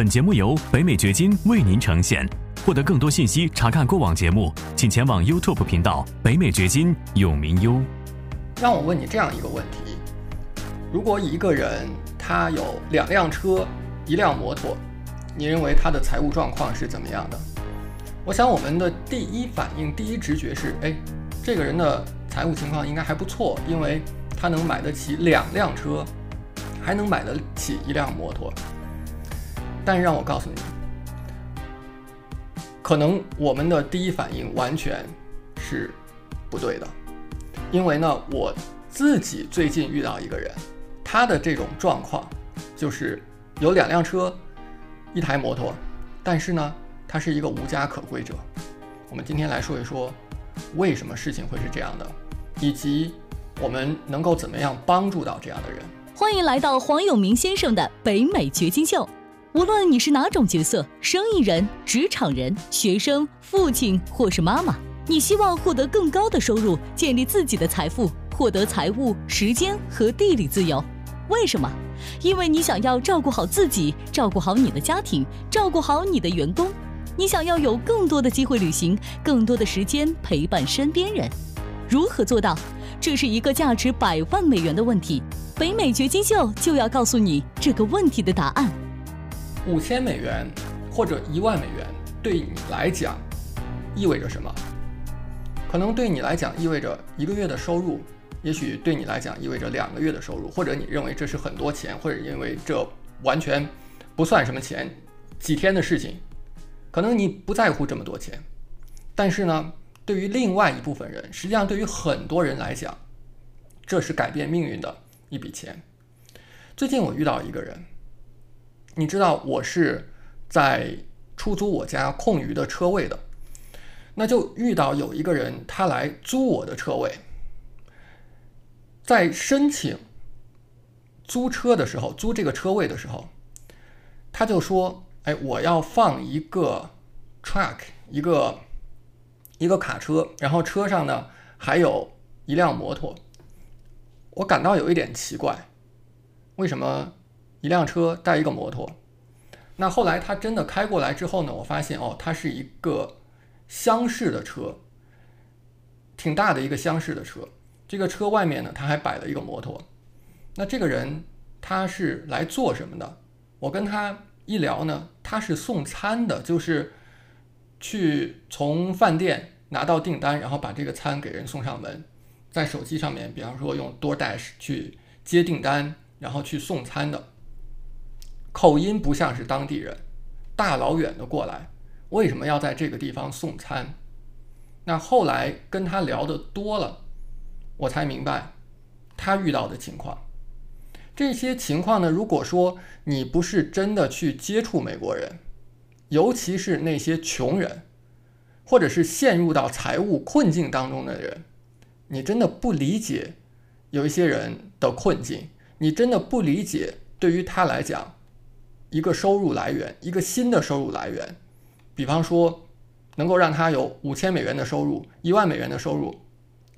本节目由北美掘金为您呈现。获得更多信息，查看过往节目，请前往 YouTube 频道“北美掘金永明优”。让我问你这样一个问题：如果一个人他有两辆车、一辆摩托，你认为他的财务状况是怎么样的？我想我们的第一反应、第一直觉是：哎，这个人的财务情况应该还不错，因为他能买得起两辆车，还能买得起一辆摩托。但是让我告诉你。可能我们的第一反应完全是不对的，因为呢，我自己最近遇到一个人，他的这种状况就是有两辆车，一台摩托，但是呢，他是一个无家可归者。我们今天来说一说，为什么事情会是这样的，以及我们能够怎么样帮助到这样的人。欢迎来到黄永明先生的北美掘金秀。无论你是哪种角色，生意人、职场人、学生、父亲或是妈妈，你希望获得更高的收入，建立自己的财富，获得财务、时间和地理自由。为什么？因为你想要照顾好自己，照顾好你的家庭，照顾好你的员工。你想要有更多的机会旅行，更多的时间陪伴身边人。如何做到？这是一个价值百万美元的问题。北美掘金秀就要告诉你这个问题的答案。五千美元或者一万美元对你来讲意味着什么？可能对你来讲意味着一个月的收入，也许对你来讲意味着两个月的收入，或者你认为这是很多钱，或者因为这完全不算什么钱，几天的事情，可能你不在乎这么多钱。但是呢，对于另外一部分人，实际上对于很多人来讲，这是改变命运的一笔钱。最近我遇到一个人。你知道我是在出租我家空余的车位的，那就遇到有一个人他来租我的车位，在申请租车的时候，租这个车位的时候，他就说：“哎，我要放一个 truck，一个一个卡车，然后车上呢还有一辆摩托。”我感到有一点奇怪，为什么？一辆车带一个摩托，那后来他真的开过来之后呢？我发现哦，它是一个厢式的车，挺大的一个厢式的车。这个车外面呢，他还摆了一个摩托。那这个人他是来做什么的？我跟他一聊呢，他是送餐的，就是去从饭店拿到订单，然后把这个餐给人送上门，在手机上面，比方说用 DoorDash 去接订单，然后去送餐的。口音不像是当地人，大老远的过来，为什么要在这个地方送餐？那后来跟他聊的多了，我才明白他遇到的情况。这些情况呢，如果说你不是真的去接触美国人，尤其是那些穷人，或者是陷入到财务困境当中的人，你真的不理解有一些人的困境，你真的不理解对于他来讲。一个收入来源，一个新的收入来源，比方说，能够让他有五千美元的收入、一万美元的收入、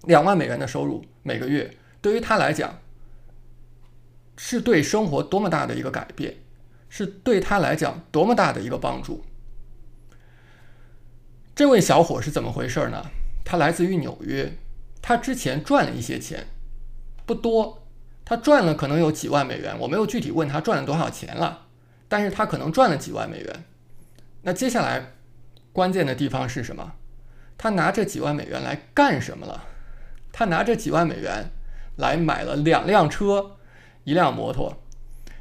两万美元的收入每个月，对于他来讲，是对生活多么大的一个改变，是对他来讲多么大的一个帮助。这位小伙是怎么回事呢？他来自于纽约，他之前赚了一些钱，不多，他赚了可能有几万美元，我没有具体问他赚了多少钱了。但是他可能赚了几万美元，那接下来关键的地方是什么？他拿这几万美元来干什么了？他拿这几万美元来买了两辆车，一辆摩托。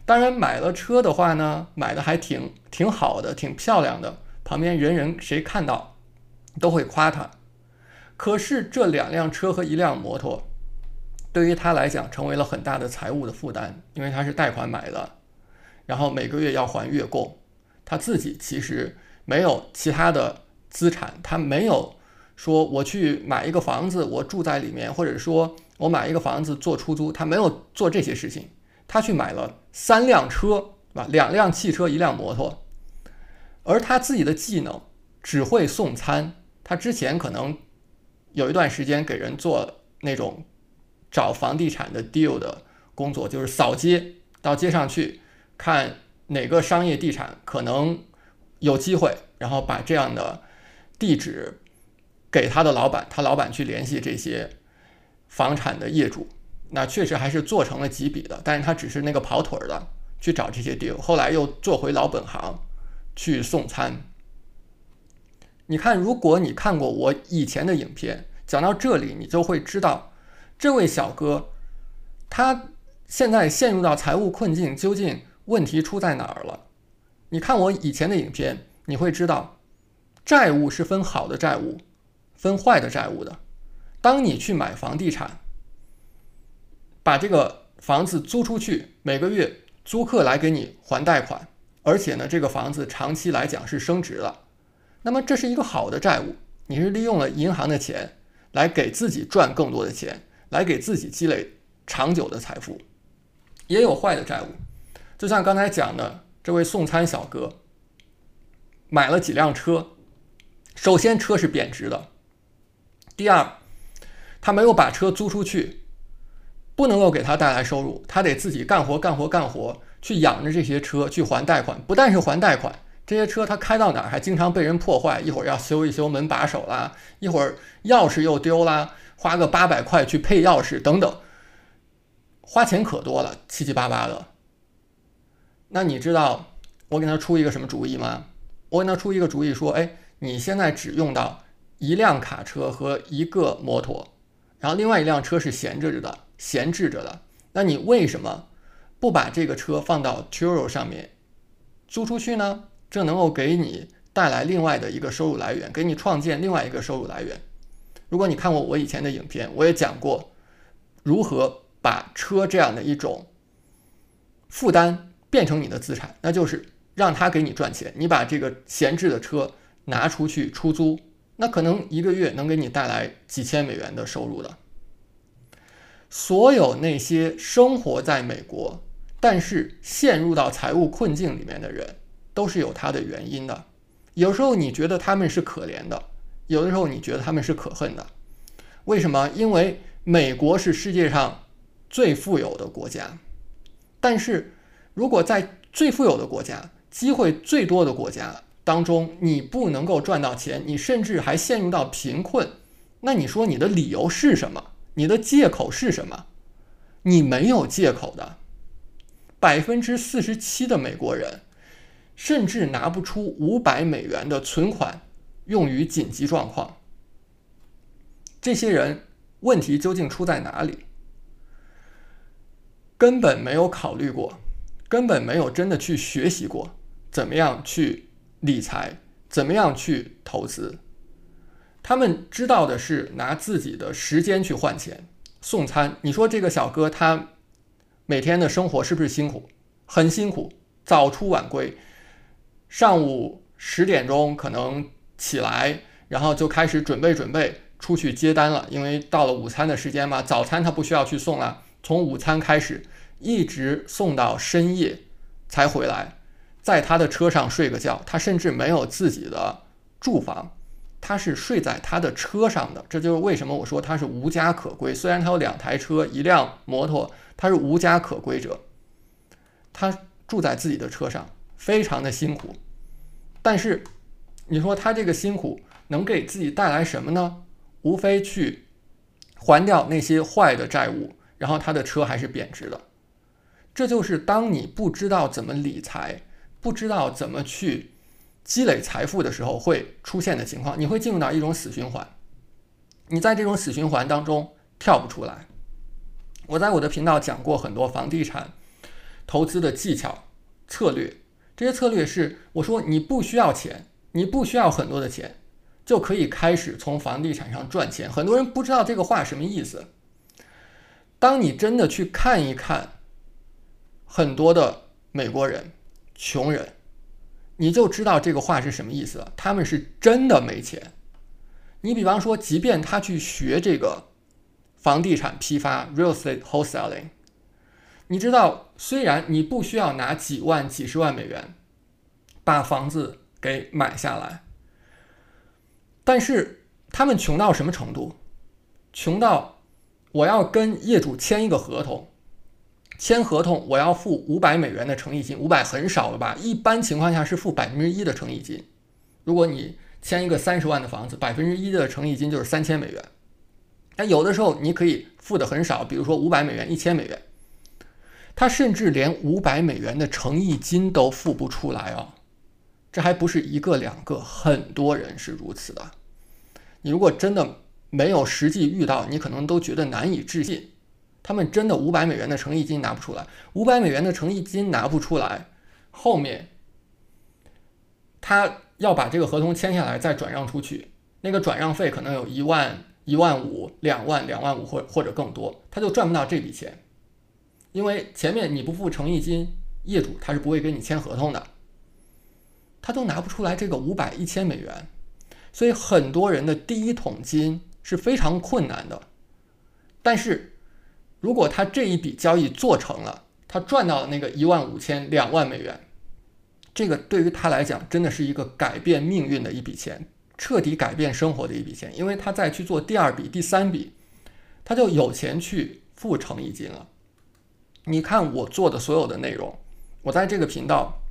当然买了车的话呢，买的还挺挺好的，挺漂亮的，旁边人人谁看到都会夸他。可是这两辆车和一辆摩托对于他来讲成为了很大的财务的负担，因为他是贷款买的。然后每个月要还月供，他自己其实没有其他的资产，他没有说我去买一个房子，我住在里面，或者说我买一个房子做出租，他没有做这些事情，他去买了三辆车，吧？两辆汽车，一辆摩托，而他自己的技能只会送餐，他之前可能有一段时间给人做那种找房地产的 deal 的工作，就是扫街，到街上去。看哪个商业地产可能有机会，然后把这样的地址给他的老板，他老板去联系这些房产的业主，那确实还是做成了几笔的，但是他只是那个跑腿儿的去找这些 deal，后来又做回老本行去送餐。你看，如果你看过我以前的影片，讲到这里，你就会知道这位小哥他现在陷入到财务困境，究竟问题出在哪儿了？你看我以前的影片，你会知道，债务是分好的债务，分坏的债务的。当你去买房地产，把这个房子租出去，每个月租客来给你还贷款，而且呢，这个房子长期来讲是升值了，那么这是一个好的债务，你是利用了银行的钱来给自己赚更多的钱，来给自己积累长久的财富。也有坏的债务，就像刚才讲的这位送餐小哥，买了几辆车，首先车是贬值的，第二，他没有把车租出去，不能够给他带来收入，他得自己干活干活干活去养着这些车去还贷款，不但是还贷款，这些车他开到哪儿还经常被人破坏，一会儿要修一修门把手啦，一会儿钥匙又丢啦，花个八百块去配钥匙等等。花钱可多了，七七八八的。那你知道我给他出一个什么主意吗？我给他出一个主意，说：哎，你现在只用到一辆卡车和一个摩托，然后另外一辆车是闲着着的，闲置着的。那你为什么不把这个车放到 Turo 上面租出去呢？这能够给你带来另外的一个收入来源，给你创建另外一个收入来源。如果你看过我以前的影片，我也讲过如何。把车这样的一种负担变成你的资产，那就是让他给你赚钱。你把这个闲置的车拿出去出租，那可能一个月能给你带来几千美元的收入的。所有那些生活在美国，但是陷入到财务困境里面的人，都是有他的原因的。有时候你觉得他们是可怜的，有的时候你觉得他们是可恨的。为什么？因为美国是世界上。最富有的国家，但是如果在最富有的国家、机会最多的国家当中，你不能够赚到钱，你甚至还陷入到贫困，那你说你的理由是什么？你的借口是什么？你没有借口的。百分之四十七的美国人甚至拿不出五百美元的存款用于紧急状况。这些人问题究竟出在哪里？根本没有考虑过，根本没有真的去学习过怎么样去理财，怎么样去投资。他们知道的是拿自己的时间去换钱，送餐。你说这个小哥他每天的生活是不是辛苦？很辛苦，早出晚归，上午十点钟可能起来，然后就开始准备准备出去接单了，因为到了午餐的时间嘛，早餐他不需要去送了。从午餐开始，一直送到深夜才回来，在他的车上睡个觉。他甚至没有自己的住房，他是睡在他的车上的。这就是为什么我说他是无家可归。虽然他有两台车，一辆摩托，他是无家可归者。他住在自己的车上，非常的辛苦。但是，你说他这个辛苦能给自己带来什么呢？无非去还掉那些坏的债务。然后他的车还是贬值的，这就是当你不知道怎么理财，不知道怎么去积累财富的时候会出现的情况。你会进入到一种死循环，你在这种死循环当中跳不出来。我在我的频道讲过很多房地产投资的技巧、策略，这些策略是我说你不需要钱，你不需要很多的钱，就可以开始从房地产上赚钱。很多人不知道这个话什么意思。当你真的去看一看很多的美国人、穷人，你就知道这个话是什么意思了。他们是真的没钱。你比方说，即便他去学这个房地产批发 （real estate wholesaling），你知道，虽然你不需要拿几万、几十万美元把房子给买下来，但是他们穷到什么程度？穷到。我要跟业主签一个合同，签合同我要付五百美元的诚意金，五百很少了吧？一般情况下是付百分之一的诚意金。如果你签一个三十万的房子，百分之一的诚意金就是三千美元。但有的时候你可以付的很少，比如说五百美元、一千美元。他甚至连五百美元的诚意金都付不出来哦！这还不是一个两个，很多人是如此的。你如果真的没有实际遇到，你可能都觉得难以置信。他们真的五百美元的诚意金拿不出来，五百美元的诚意金拿不出来，后面他要把这个合同签下来再转让出去，那个转让费可能有一万、一万五、两万、两万五或或者更多，他就赚不到这笔钱，因为前面你不付诚意金，业主他是不会跟你签合同的，他都拿不出来这个五百、一千美元，所以很多人的第一桶金是非常困难的，但是。如果他这一笔交易做成了，他赚到了那个一万五千两万美元，这个对于他来讲真的是一个改变命运的一笔钱，彻底改变生活的一笔钱。因为他再去做第二笔、第三笔，他就有钱去付诚意金了。你看我做的所有的内容，我在这个频道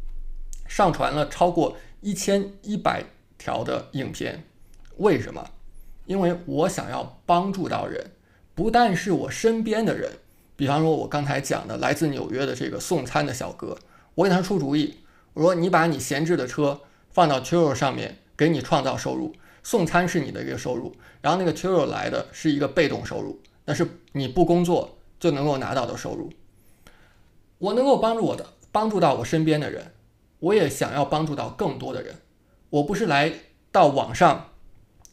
上传了超过一千一百条的影片，为什么？因为我想要帮助到人。不但是我身边的人，比方说我刚才讲的来自纽约的这个送餐的小哥，我给他出主意，我说你把你闲置的车放到 Turo 上面，给你创造收入，送餐是你的一个收入，然后那个 Turo 来的是一个被动收入，那是你不工作就能够拿到的收入。我能够帮助我的，帮助到我身边的人，我也想要帮助到更多的人。我不是来到网上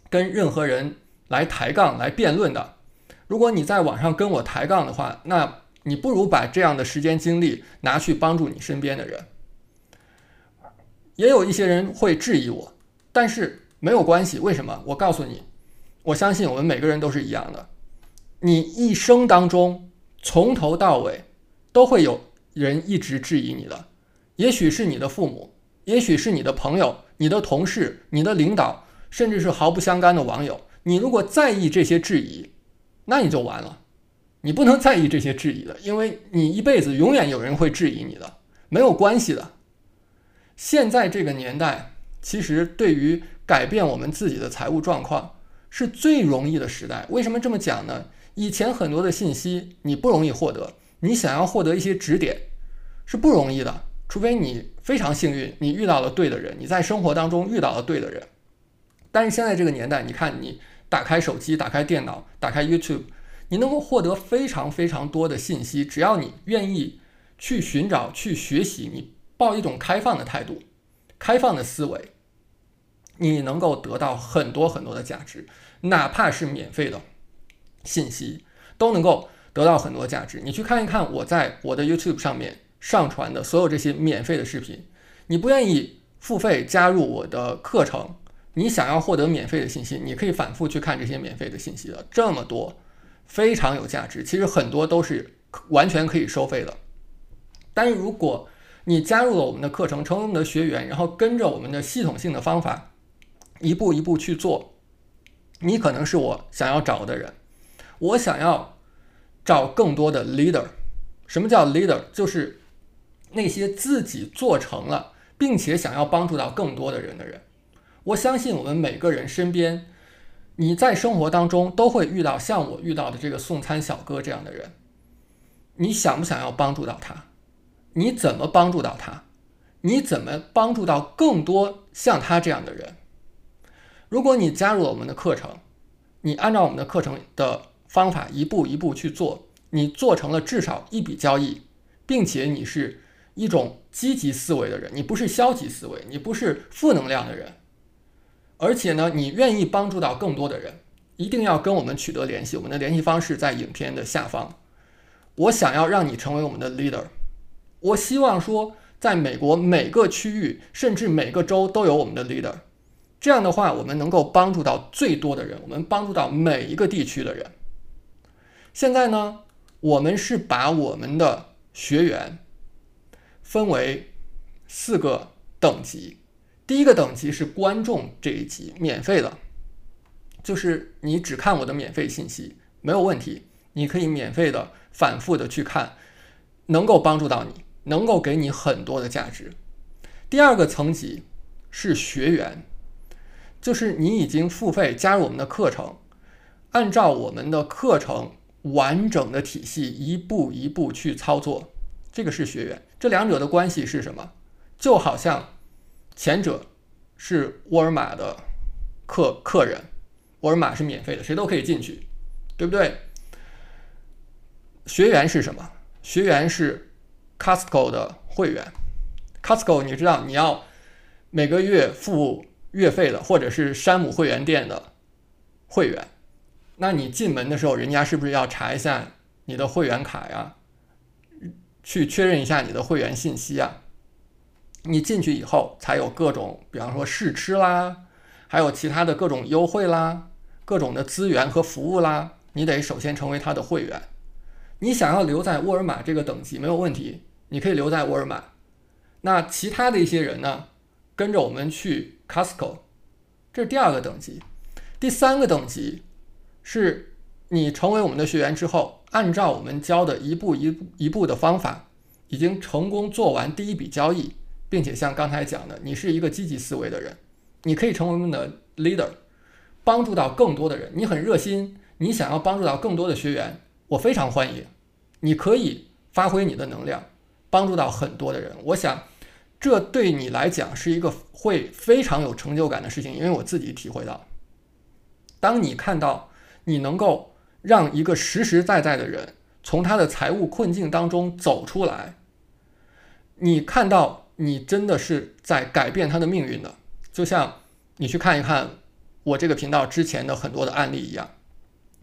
跟任何人来抬杠、来辩论的。如果你在网上跟我抬杠的话，那你不如把这样的时间精力拿去帮助你身边的人。也有一些人会质疑我，但是没有关系。为什么？我告诉你，我相信我们每个人都是一样的。你一生当中从头到尾都会有人一直质疑你的，也许是你的父母，也许是你的朋友、你的同事、你的领导，甚至是毫不相干的网友。你如果在意这些质疑，那你就完了，你不能在意这些质疑的，因为你一辈子永远有人会质疑你的，没有关系的。现在这个年代，其实对于改变我们自己的财务状况是最容易的时代。为什么这么讲呢？以前很多的信息你不容易获得，你想要获得一些指点是不容易的，除非你非常幸运，你遇到了对的人，你在生活当中遇到了对的人。但是现在这个年代，你看你。打开手机，打开电脑，打开 YouTube，你能够获得非常非常多的信息。只要你愿意去寻找、去学习，你抱一种开放的态度、开放的思维，你能够得到很多很多的价值。哪怕是免费的信息，都能够得到很多价值。你去看一看我在我的 YouTube 上面上传的所有这些免费的视频，你不愿意付费加入我的课程。你想要获得免费的信息，你可以反复去看这些免费的信息的，这么多，非常有价值。其实很多都是完全可以收费的。但是如果你加入了我们的课程，成为我们的学员，然后跟着我们的系统性的方法，一步一步去做，你可能是我想要找的人。我想要找更多的 leader。什么叫 leader？就是那些自己做成了，并且想要帮助到更多的人的人。我相信我们每个人身边，你在生活当中都会遇到像我遇到的这个送餐小哥这样的人。你想不想要帮助到他？你怎么帮助到他？你怎么帮助到更多像他这样的人？如果你加入了我们的课程，你按照我们的课程的方法一步一步去做，你做成了至少一笔交易，并且你是一种积极思维的人，你不是消极思维，你不是负能量的人。而且呢，你愿意帮助到更多的人，一定要跟我们取得联系。我们的联系方式在影片的下方。我想要让你成为我们的 leader。我希望说，在美国每个区域，甚至每个州都有我们的 leader。这样的话，我们能够帮助到最多的人，我们帮助到每一个地区的人。现在呢，我们是把我们的学员分为四个等级。第一个等级是观众这一级，免费的，就是你只看我的免费信息没有问题，你可以免费的反复的去看，能够帮助到你，能够给你很多的价值。第二个层级是学员，就是你已经付费加入我们的课程，按照我们的课程完整的体系一步一步去操作，这个是学员。这两者的关系是什么？就好像前者是沃尔玛的客客人，沃尔玛是免费的，谁都可以进去，对不对？学员是什么？学员是 Costco 的会员。Costco，你知道你要每个月付月费的，或者是山姆会员店的会员，那你进门的时候，人家是不是要查一下你的会员卡呀？去确认一下你的会员信息啊？你进去以后，才有各种，比方说试吃啦，还有其他的各种优惠啦，各种的资源和服务啦，你得首先成为他的会员。你想要留在沃尔玛这个等级没有问题，你可以留在沃尔玛。那其他的一些人呢，跟着我们去 Costco，这是第二个等级。第三个等级是你成为我们的学员之后，按照我们教的一步一步一步的方法，已经成功做完第一笔交易，并且像刚才讲的，你是一个积极思维的人，你可以成为我们的 leader，帮助到更多的人。你很热心，你想要帮助到更多的学员，我非常欢迎。你可以发挥你的能量。帮助到很多的人，我想这对你来讲是一个会非常有成就感的事情，因为我自己体会到，当你看到你能够让一个实实在在的人从他的财务困境当中走出来，你看到你真的是在改变他的命运的，就像你去看一看我这个频道之前的很多的案例一样，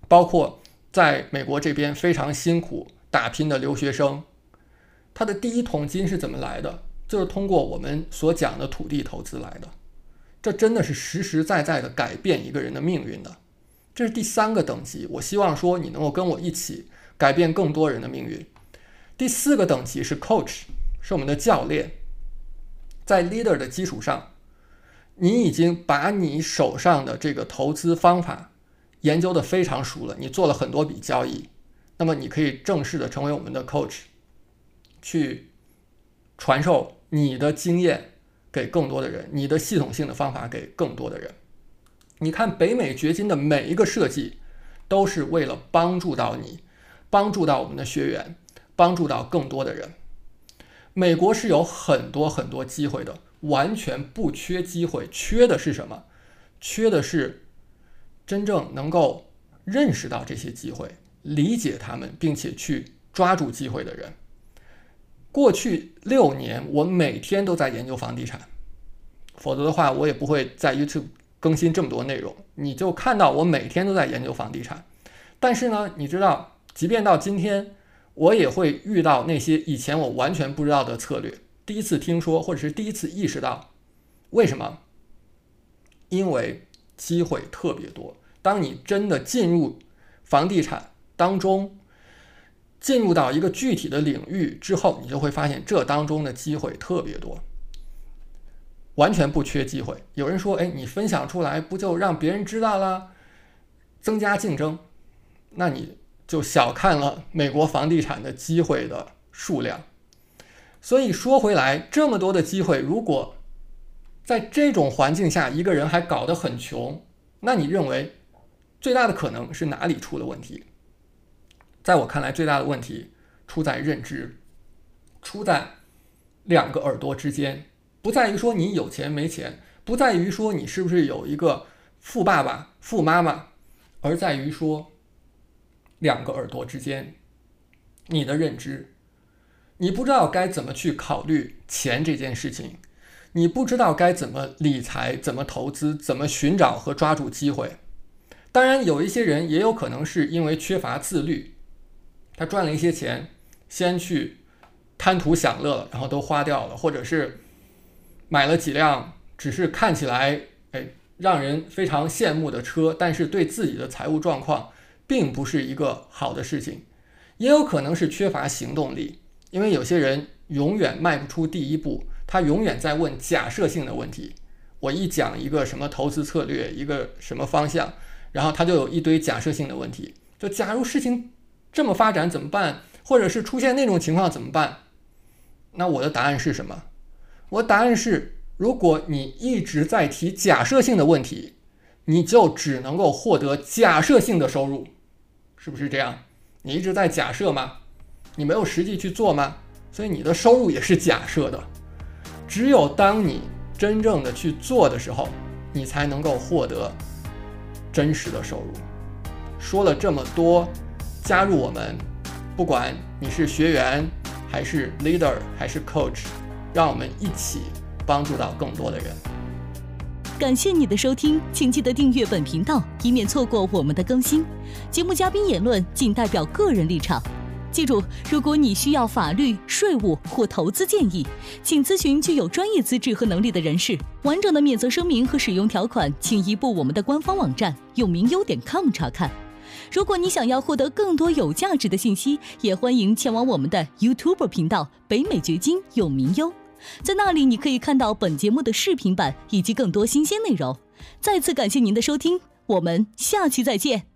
包括在美国这边非常辛苦打拼的留学生。他的第一桶金是怎么来的？就是通过我们所讲的土地投资来的。这真的是实实在在的改变一个人的命运的。这是第三个等级。我希望说你能够跟我一起改变更多人的命运。第四个等级是 coach，是我们的教练。在 leader 的基础上，你已经把你手上的这个投资方法研究的非常熟了，你做了很多笔交易，那么你可以正式的成为我们的 coach。去传授你的经验给更多的人，你的系统性的方法给更多的人。你看北美掘金的每一个设计，都是为了帮助到你，帮助到我们的学员，帮助到更多的人。美国是有很多很多机会的，完全不缺机会，缺的是什么？缺的是真正能够认识到这些机会，理解他们，并且去抓住机会的人。过去六年，我每天都在研究房地产，否则的话，我也不会在 YouTube 更新这么多内容。你就看到我每天都在研究房地产，但是呢，你知道，即便到今天，我也会遇到那些以前我完全不知道的策略，第一次听说或者是第一次意识到，为什么？因为机会特别多。当你真的进入房地产当中，进入到一个具体的领域之后，你就会发现这当中的机会特别多，完全不缺机会。有人说：“哎，你分享出来不就让别人知道了，增加竞争？”那你就小看了美国房地产的机会的数量。所以说回来，这么多的机会，如果在这种环境下一个人还搞得很穷，那你认为最大的可能是哪里出了问题？在我看来，最大的问题出在认知，出在两个耳朵之间，不在于说你有钱没钱，不在于说你是不是有一个富爸爸、富妈妈，而在于说两个耳朵之间，你的认知，你不知道该怎么去考虑钱这件事情，你不知道该怎么理财、怎么投资、怎么寻找和抓住机会。当然，有一些人也有可能是因为缺乏自律。他赚了一些钱，先去贪图享乐，然后都花掉了，或者是买了几辆只是看起来哎让人非常羡慕的车，但是对自己的财务状况并不是一个好的事情。也有可能是缺乏行动力，因为有些人永远迈不出第一步，他永远在问假设性的问题。我一讲一个什么投资策略，一个什么方向，然后他就有一堆假设性的问题，就假如事情。这么发展怎么办？或者是出现那种情况怎么办？那我的答案是什么？我答案是，如果你一直在提假设性的问题，你就只能够获得假设性的收入，是不是这样？你一直在假设吗？你没有实际去做吗？所以你的收入也是假设的。只有当你真正的去做的时候，你才能够获得真实的收入。说了这么多，加入我们，不管你是学员还是 leader 还是 coach，让我们一起帮助到更多的人。感谢你的收听，请记得订阅本频道，以免错过我们的更新。节目嘉宾言论仅代表个人立场。记住，如果你需要法律、税务或投资建议，请咨询具有专业资质和能力的人士。完整的免责声明和使用条款，请移步我们的官方网站永明优点 com 查看。如果你想要获得更多有价值的信息，也欢迎前往我们的 YouTube 频道北美掘金永明优，在那里你可以看到本节目的视频版以及更多新鲜内容。再次感谢您的收听，我们下期再见。